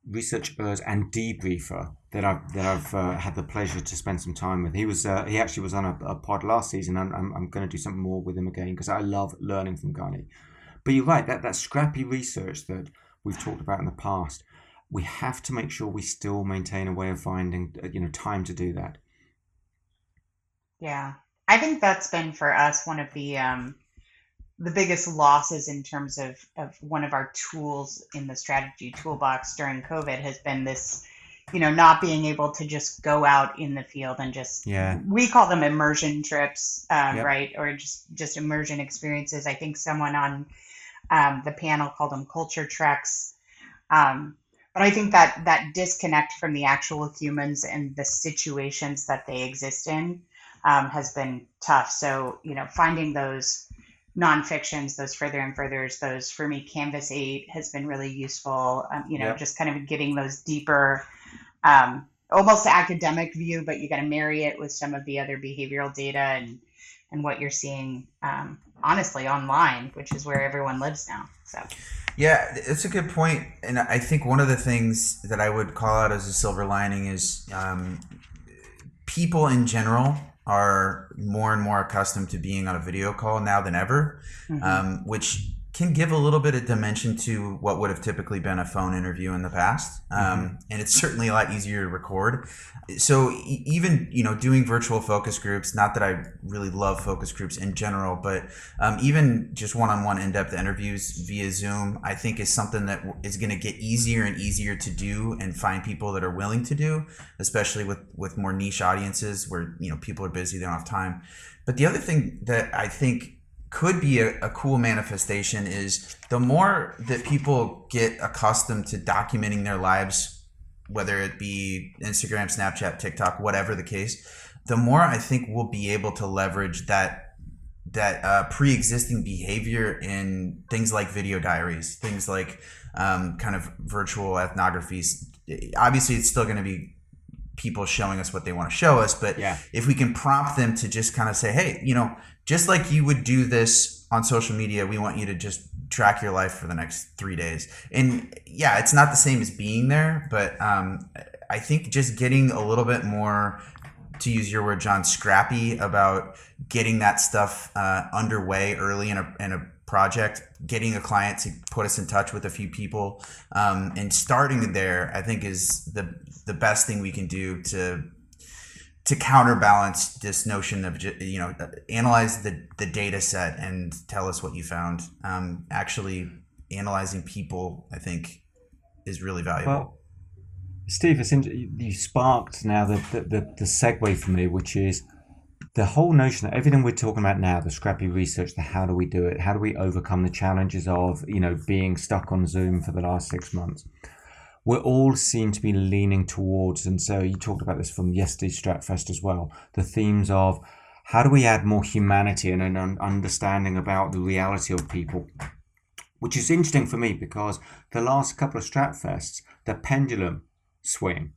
researchers and debriefer that I've that I've uh, had the pleasure to spend some time with. He was uh, he actually was on a, a pod last season. and I'm I'm going to do something more with him again because I love learning from Gunny. But you're right that that scrappy research that we've talked about in the past. We have to make sure we still maintain a way of finding, uh, you know, time to do that. Yeah. I think that's been for us one of the um, the biggest losses in terms of, of one of our tools in the strategy toolbox during COVID has been this, you know, not being able to just go out in the field and just Yeah. we call them immersion trips, um, Yep. right? Or just just immersion experiences. I think someone on um, the panel called them culture treks. Um, but I think that that disconnect from the actual humans and the situations that they exist in um, has been tough. So you know, finding those nonfictions, those further and furthers, those for me, Canvas8 has been really useful. Um, you know, Yep. just kind of getting those deeper, um, almost academic view, but you got to marry it with some of the other behavioral data and and what you're seeing, um, honestly, online, which is where everyone lives now. So Yeah, it's a good point, and I think one of the things that I would call out as a silver lining is um, people in general are more and more accustomed to being on a video call now than ever, mhm. um, which can give a little bit of dimension to what would have typically been a phone interview in the past. Um, And it's certainly a lot easier to record. So e- even you know doing virtual focus groups, not that I really love focus groups in general, but um, even just one-on-one in-depth interviews via Zoom, I think is something that is going to get easier and easier to do and find people that are willing to do, especially with with more niche audiences where you know people are busy, they don't have time. But the other thing that I think could be a, a cool manifestation is the more that people get accustomed to documenting their lives, whether it be Instagram, Snapchat, TikTok, whatever the case, the more I think we'll be able to leverage that that uh, pre-existing behavior in things like video diaries, things like um, kind of virtual ethnographies. Obviously, it's still going to be people showing us what they want to show us, but Yeah. if we can prompt them to just kind of say, hey, you know, just like you would do this on social media, we want you to just track your life for the next three days. And yeah, it's not the same as being there, but um, I think just getting a little bit more, to use your word, John, scrappy about getting that stuff uh, underway early in a, in a project, getting a client to put us in touch with a few people, um, and starting there, I think is the the best thing we can do to to counterbalance this notion of you know analyze the the data set and tell us what you found. Um, actually, analyzing people, I think, is really valuable. Well, Steve, it's in, you sparked now the, the, the segue for me, which is the whole notion that everything we're talking about now, the scrappy research, the how do we do it, how do we overcome the challenges of, you know, being stuck on Zoom for the last six months. We all seem to be leaning towards, and so you talked about this from yesterday's Stratfest as well, the themes of how do we add more humanity and an understanding about the reality of people which is interesting for me because the last couple of Stratfests, the pendulum swing.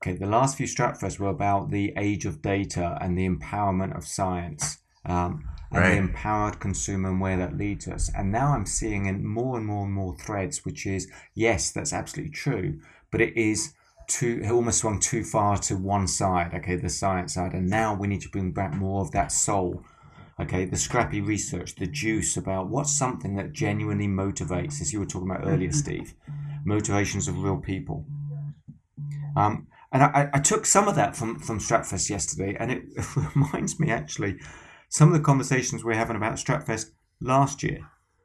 Okay, the last few Stratfests were about the age of data and the empowerment of science. Um, and Right. the empowered consumer and where that leads us. And now I'm seeing in more and more and more threads, which is yes, that's absolutely true, but it is too it almost swung too far to one side, okay, the science side. And now we need to bring back more of that soul. Okay, the scrappy research, the juice about what's something that genuinely motivates, as you were talking about earlier, Steve, motivations of real people. Um, and I, I took some of that from, from Stratfest yesterday, and it reminds me actually some of the conversations we are having about Stratfest last year,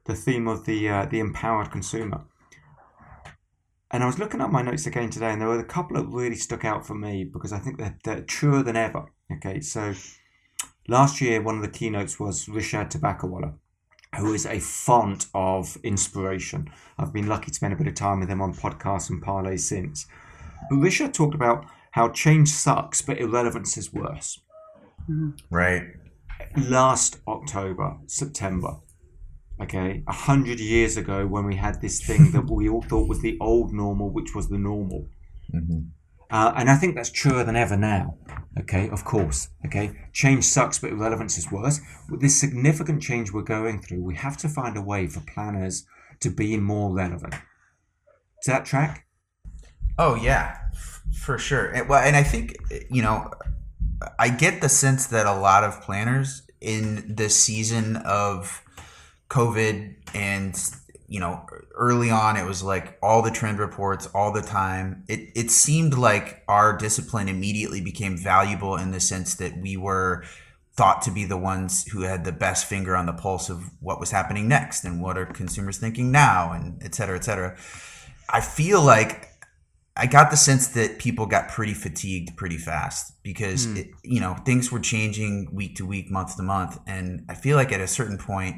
the theme of the uh, the empowered consumer. And I was looking at my notes again today, and there were a couple that really stuck out for me because I think they're, they're truer than ever. Okay, so last year, one of the keynotes was Rishad Tobaccowala, who is a font of inspiration. I've been lucky to spend a bit of time with him on podcasts and parlays since. But talked about how change sucks, but irrelevance is worse Right. last October, September, okay, a hundred years ago when we had this thing that we all thought was the old normal, which was the normal. hmm Uh, and I think that's truer than ever now. Okay, of course. Okay, change sucks, but irrelevance is worse. With this significant change we're going through, we have to find a way for planners to be more relevant. Does that track? Oh yeah, f- for sure. And, well, and I think you know, I get the sense that a lot of planners in this season of COVID and you know early on it was like all the trend reports all the time it it seemed like our discipline immediately became valuable in the sense that we were thought to be the ones who had the best finger on the pulse of what was happening next and what are consumers thinking now and et cetera et cetera i feel like I got the sense that people got pretty fatigued pretty fast because Hmm. it, you know things were changing week to week, month to month, and I feel like at a certain point,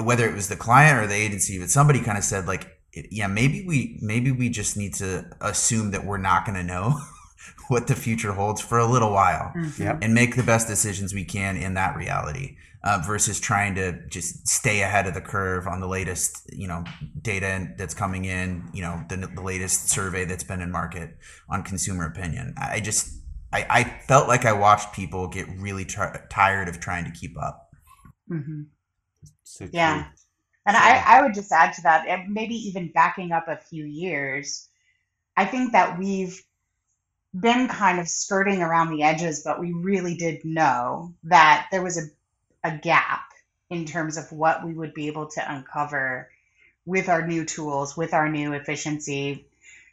whether it was the client or the agency, but somebody kind of said like, yeah, maybe we maybe we just need to assume that we're not going to know what the future holds for a little while Yep. and make the best decisions we can in that reality uh, versus trying to just stay ahead of the curve on the latest you know data that's coming in you know the, the latest survey that's been in market on consumer opinion i just i, I felt like i watched people get really tr- tired of trying to keep up hmm So Yeah. true. And I, I would just add to that, and maybe even backing up a few years, I think that we've been kind of skirting around the edges, but we really did know that there was a, a gap in terms of what we would be able to uncover with our new tools, with our new efficiency,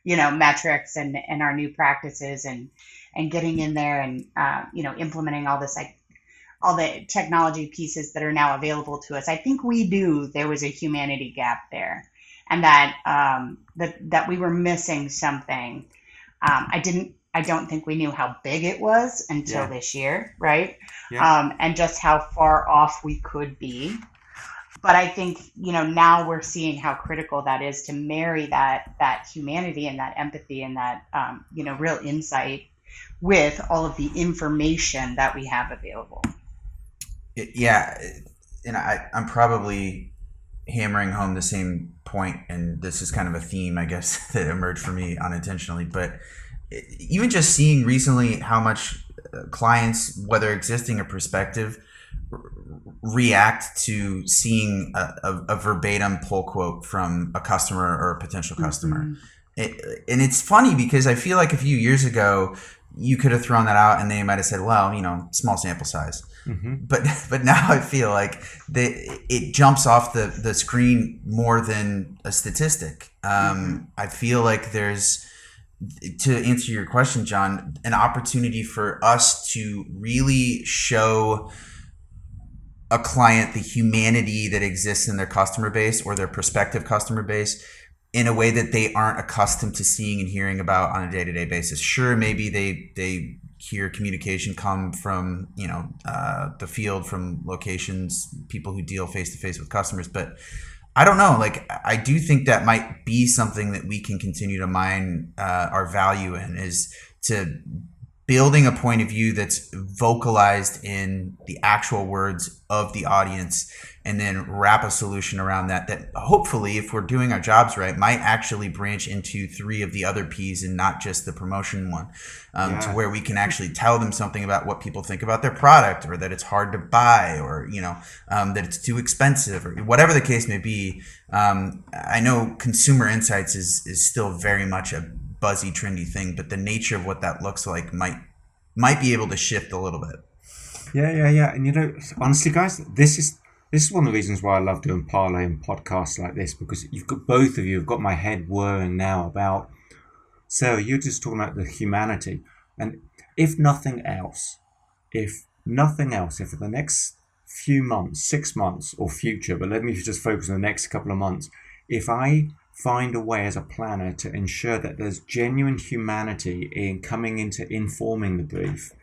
you know, metrics and, and our new practices and, and getting in there and, uh, you know, implementing all this like all the technology pieces that are now available to us. I think we knew there was a humanity gap there, and that um, that that we were missing something. Um, I didn't. I don't think we knew how big it was until Yeah. this year, right? Yeah. Um, and just how far off we could be. But I think you know now we're seeing how critical that is to marry that that humanity and that empathy and that um, you know real insight with all of the information that we have available. Yeah and I, i'm probably hammering home the same point and this is kind of a theme i guess that emerged for me unintentionally but even just seeing recently how much uh, clients whether existing or prospective react to seeing a, a, a verbatim pull quote from a customer or a potential customer Mhm. it, and it's funny because I feel like a few years ago you could have thrown that out and they might have said, "Well, you know, small sample size." hmm But but now I feel like they, it jumps off the the screen more than a statistic. Um, I feel like there's to answer your question, John, an opportunity for us to really show a client the humanity that exists in their customer base or their prospective customer base in a way that they aren't accustomed to seeing and hearing about on a day-to-day basis. Sure maybe they they hear communication come from you know uh, the field from locations people who deal face to face with customers but i don't know like i do think that might be something that we can continue to mine uh, our value in is to building a point of view that's vocalized in the actual words of the audience and then wrap a solution around that that hopefully if we're doing our jobs right might actually branch into three of the other p's and not just the promotion one um, yeah. to where we can actually tell them something about what people think about their product or that it's hard to buy or you know um, that it's too expensive or whatever the case may be um, i know consumer insights is is still very much a buzzy, trendy thing, but the nature of what that looks like might might be able to shift a little bit. Yeah, yeah, yeah. And you know, honestly, guys, this is this is one of the reasons why I love doing parlay and podcasts like this because you've got both of you have got my head whirring now about. Sara, you're just talking about the humanity, and if nothing else, if nothing else, if for the next few months, six months, or future, but let me just focus on the next couple of months. If I find a way as a planner to ensure that there's genuine humanity in coming into informing the brief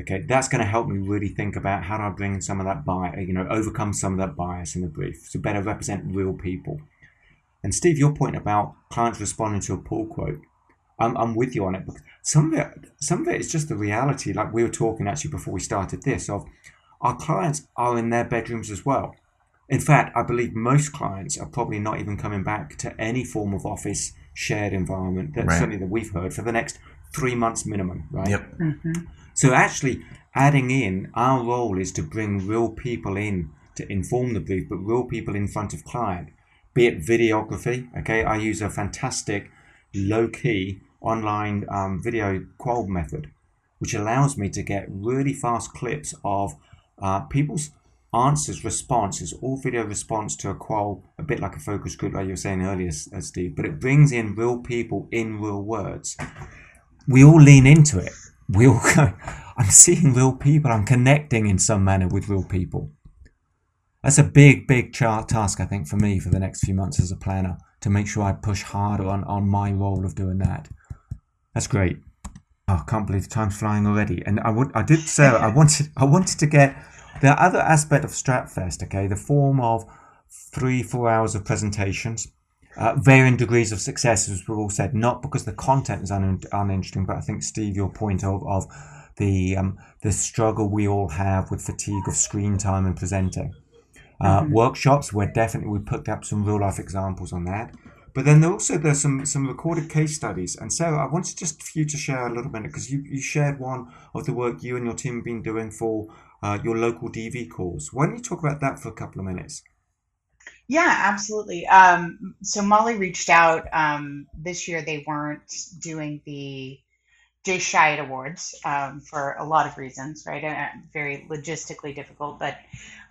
okay that's going to help me really think about how do i bring some of that bias you know overcome some of that bias in the brief to better represent real people and steve your point about clients responding to a pull quote i'm, I'm with you on it because some of it some of it is just the reality like we were talking actually before we started this of our clients are in their bedrooms as well in fact, I believe most clients are probably not even coming back to any form of office shared environment. That's right. certainly that we've heard for the next three months minimum, right? Yep. Mm-hmm. So actually, adding in our role is to bring real people in to inform the brief, but real people in front of client. Be it videography, okay? I use a fantastic low key online um, video qual method, which allows me to get really fast clips of uh, people's answers, responses, all video response to a qual, a bit like a focus group, like you were saying earlier, uh, Steve, but it brings in real people in real words. We all lean into it. We all I'm seeing real people, I'm connecting in some manner with real people. That's a big, big task, I think, for me for the next few months as a planner to make sure I push hard on, on my role of doing that. That's great. Oh, I can't believe the time's flying already. And I would, I did say I wanted, I wanted to get the other aspect of Stratfest, okay, the form of three, four hours of presentations, uh, varying degrees of success, as we've all said, not because the content is un- uninteresting, but I think, Steve, your point of, of the, um, the struggle we all have with fatigue of screen time and presenting. Uh, mm-hmm. Workshops, where definitely we picked up some real life examples on that. But then there also there's some some recorded case studies. And Sara, I wanted just for you to share a little bit because you, you shared one of the work you and your team have been doing for uh, your local DV calls. Why don't you talk about that for a couple of minutes? Yeah, absolutely. Um, so Molly reached out um, this year. They weren't doing the Jay Chiat Awards um, for a lot of reasons, right? And very logistically difficult. But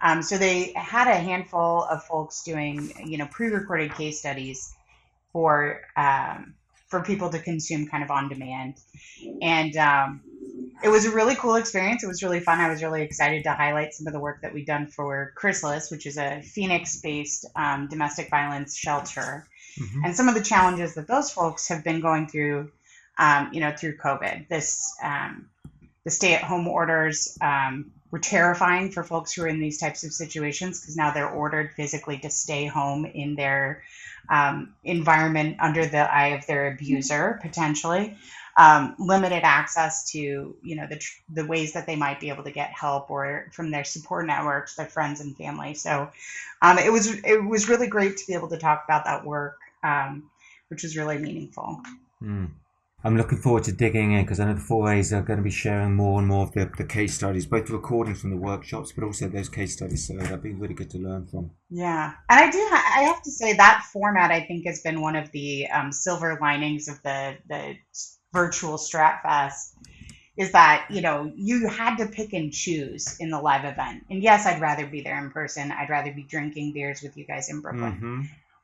um, so they had a handful of folks doing, you know, pre-recorded case studies for um, for people to consume kind of on demand, and um, it was a really cool experience. It was really fun. I was really excited to highlight some of the work that we've done for Chrysalis, which is a Phoenix based um, domestic violence shelter, mm-hmm. and some of the challenges that those folks have been going through, um, you know, through COVID. This, um, the stay at home orders um, were terrifying for folks who are in these types of situations because now they're ordered physically to stay home in their um, environment under the eye of their abuser, potentially um, limited access to you know the the ways that they might be able to get help or from their support networks, their friends and family. So um, it was it was really great to be able to talk about that work, um, which was really meaningful. Mm. I'm looking forward to digging in because I know the 4As are going to be sharing more and more of the, the case studies, both the recordings from the workshops, but also those case studies. So that'd be really good to learn from. Yeah, and I do. Ha- I have to say that format I think has been one of the um, silver linings of the the virtual Stratfest is that you know you had to pick and choose in the live event. And yes, I'd rather be there in person. I'd rather be drinking beers with you guys in Brooklyn. Mm-hmm.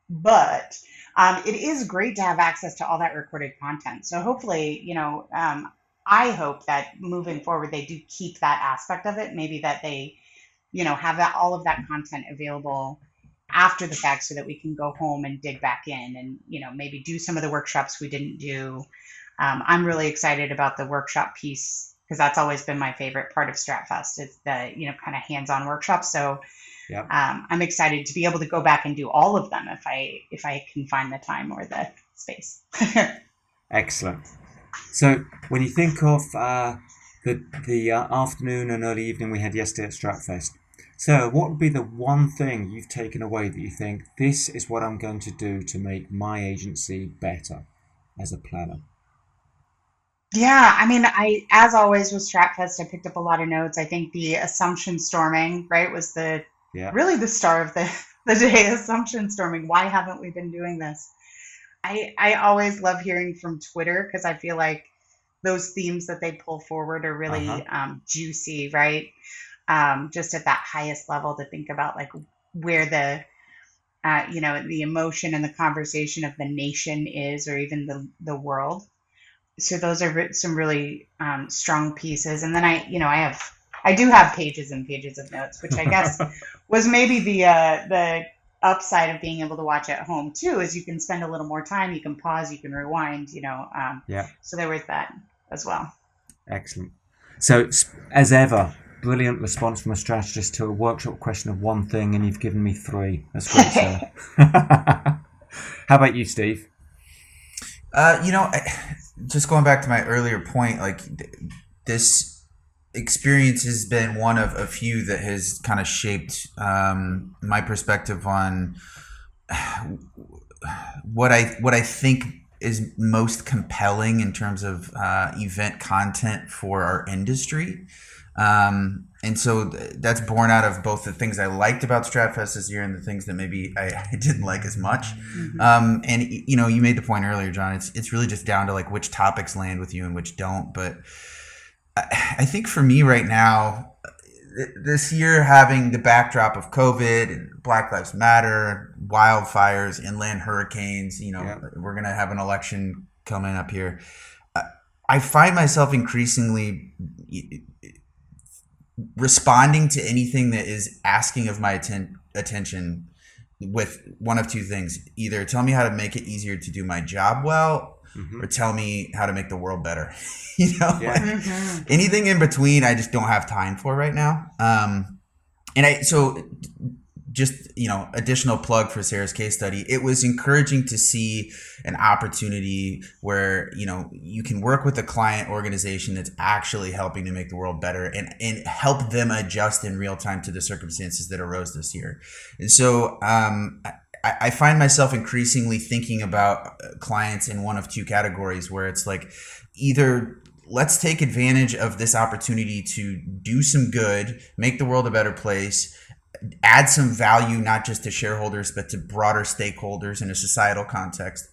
But um, it is great to have access to all that recorded content. So hopefully, you know, um, I hope that moving forward they do keep that aspect of it. Maybe that they, you know, have that all of that content available after the fact so that we can go home and dig back in and you know maybe do some of the workshops we didn't do um, I'm really excited about the workshop piece because that's always been my favorite part of Stratfest is the you know kind of hands-on workshops. So yep. um, I'm excited to be able to go back and do all of them if I if I can find the time or the space. Excellent. So when you think of uh, the the uh, afternoon and early evening we had yesterday at Stratfest, so what would be the one thing you've taken away that you think this is what I'm going to do to make my agency better as a planner? Yeah, I mean, I as always with Stratfest, I picked up a lot of notes. I think the assumption storming, right, was the Yeah. really the star of the the day. Assumption storming. Why haven't we been doing this? I I always love hearing from Twitter because I feel like those themes that they pull forward are really Uh-huh. um, juicy, right? Um, just at that highest level to think about like where the uh, you know the emotion and the conversation of the nation is, or even the the world so those are re- some really um, strong pieces and then i you know i have i do have pages and pages of notes which i guess was maybe the uh, the upside of being able to watch at home too is you can spend a little more time you can pause you can rewind you know um, Yeah. so there was that as well Excellent. So, as ever, brilliant response from a strategist to a workshop question of one thing, and you've given me three. That's great, sir. How about you, Steve? Uh, you know, I, just going back to my earlier point, like th- this experience has been one of a few that has kind of shaped um, my perspective on what I what I think is most compelling in terms of uh, event content for our industry. Um, and so th- that's born out of both the things I liked about Stratfest this year and the things that maybe I, I didn't like as much. Um, and you know, you made the point earlier, John. It's it's really just down to like which topics land with you and which don't. But I, I think for me right now, th- this year having the backdrop of COVID and Black Lives Matter, wildfires, inland hurricanes. You know, Yeah. we're gonna have an election coming up here. I find myself increasingly responding to anything that is asking of my atten- attention with one of two things either tell me how to make it easier to do my job well Mhm. or tell me how to make the world better you know Yeah. like, Mhm. anything in between i just don't have time for right now um and i so just you know additional plug for sara's case study. It was encouraging to see an opportunity where you know you can work with a client organization that's actually helping to make the world better and and help them adjust in real time to the circumstances that arose this year. And so um I, I find myself increasingly thinking about uh, clients in one of two categories where it's like either let's take advantage of this opportunity to do some good, make the world a better place, add some value not just to shareholders but to broader stakeholders in a societal context,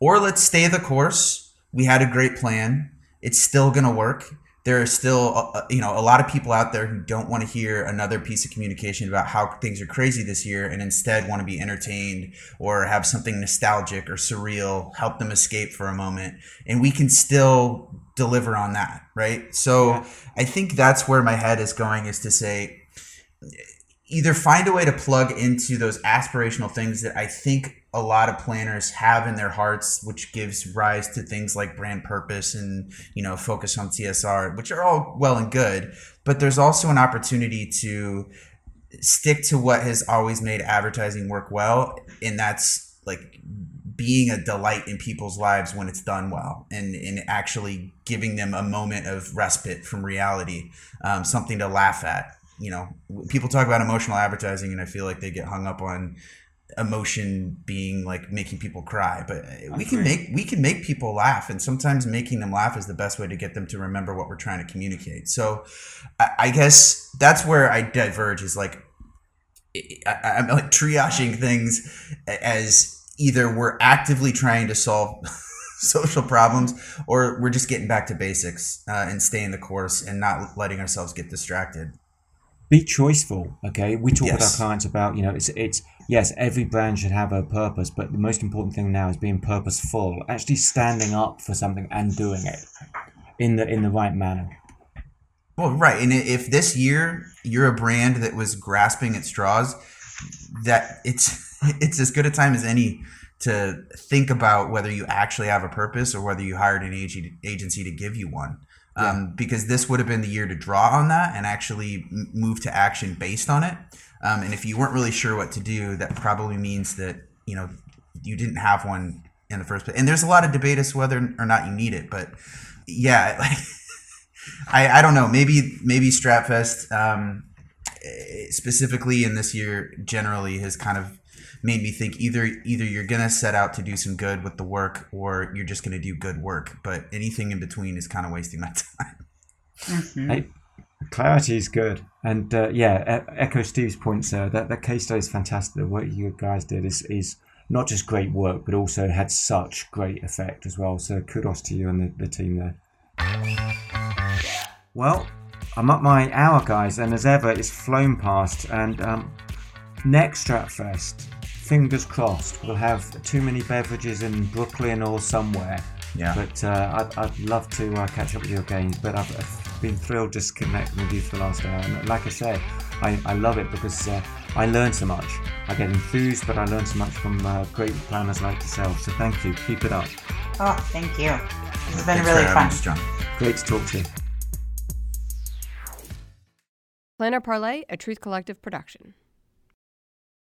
or let's stay the course. We had a great plan. It's still going to work. There are still, uh, you know, a lot of people out there who don't want to hear another piece of communication about how things are crazy this year, and instead want to be entertained or have something nostalgic or surreal help them escape for a moment. And we can still deliver on that, right? So Yeah. I think that's where my head is going is to say either find a way to plug into those aspirational things that I think a lot of planners have in their hearts, which gives rise to things like brand purpose and you know focus on CSR, which are all well and good. But there's also an opportunity to stick to what has always made advertising work well, and that's like being a delight in people's lives when it's done well and, and actually giving them a moment of respite from reality um, something to laugh at you know people talk about emotional advertising and i feel like they get hung up on emotion being like making people cry but we can make we can make people laugh and sometimes making them laugh is the best way to get them to remember what we're trying to communicate. So i, I guess that's where i diverge is like I, i'm like triaging things as either we're actively trying to solve social problems or we're just getting back to basics uh, and staying the course and not letting ourselves get distracted be choiceful okay? We talk with our clients about you know it's it's yes every brand should have a purpose but the most important thing now is being purposeful actually standing up for something and doing it in the in the right manner. Well, right, and if this year you're a brand that was grasping at straws, that it's it's as good a time as any to think about whether you actually have a purpose or whether you hired an agency to give you one. Um, because this would have been the year to draw on that and actually move to action based on it. Um, and if you weren't really sure what to do, that probably means that you know you didn't have one in the first place. And there's a lot of debate as to whether or not you need it, but yeah, like I, I don't know. Maybe maybe Stratfest um, specifically in this year generally has kind of made me think either either you're gonna set out to do some good with the work or you're just gonna do good work. But anything in between is kind of wasting my time. Mm-hmm. Hey, clarity is good, and uh, yeah, echo Steve's points there. That that case study is fantastic. The work you guys did is is not just great work, but also had such great effect as well. So kudos to you and the, the team there. Well, I'm up my hour, guys, and as ever, it's flown past. And um, next Stratfest, fingers crossed, we'll have too many beverages in Brooklyn or somewhere. Yeah. But uh, I'd, I'd love to uh, catch up with you again. But I've, I've, been thrilled just connecting with you for the last hour. And like I say, I, I love it because uh, I learn so much. I get enthused, but I learn so much from uh, great planners like yourself. So thank you. Keep it up. Oh, thank you. It's been really fun. John. Great to talk to you. Planner Parley, a Truth Collective production.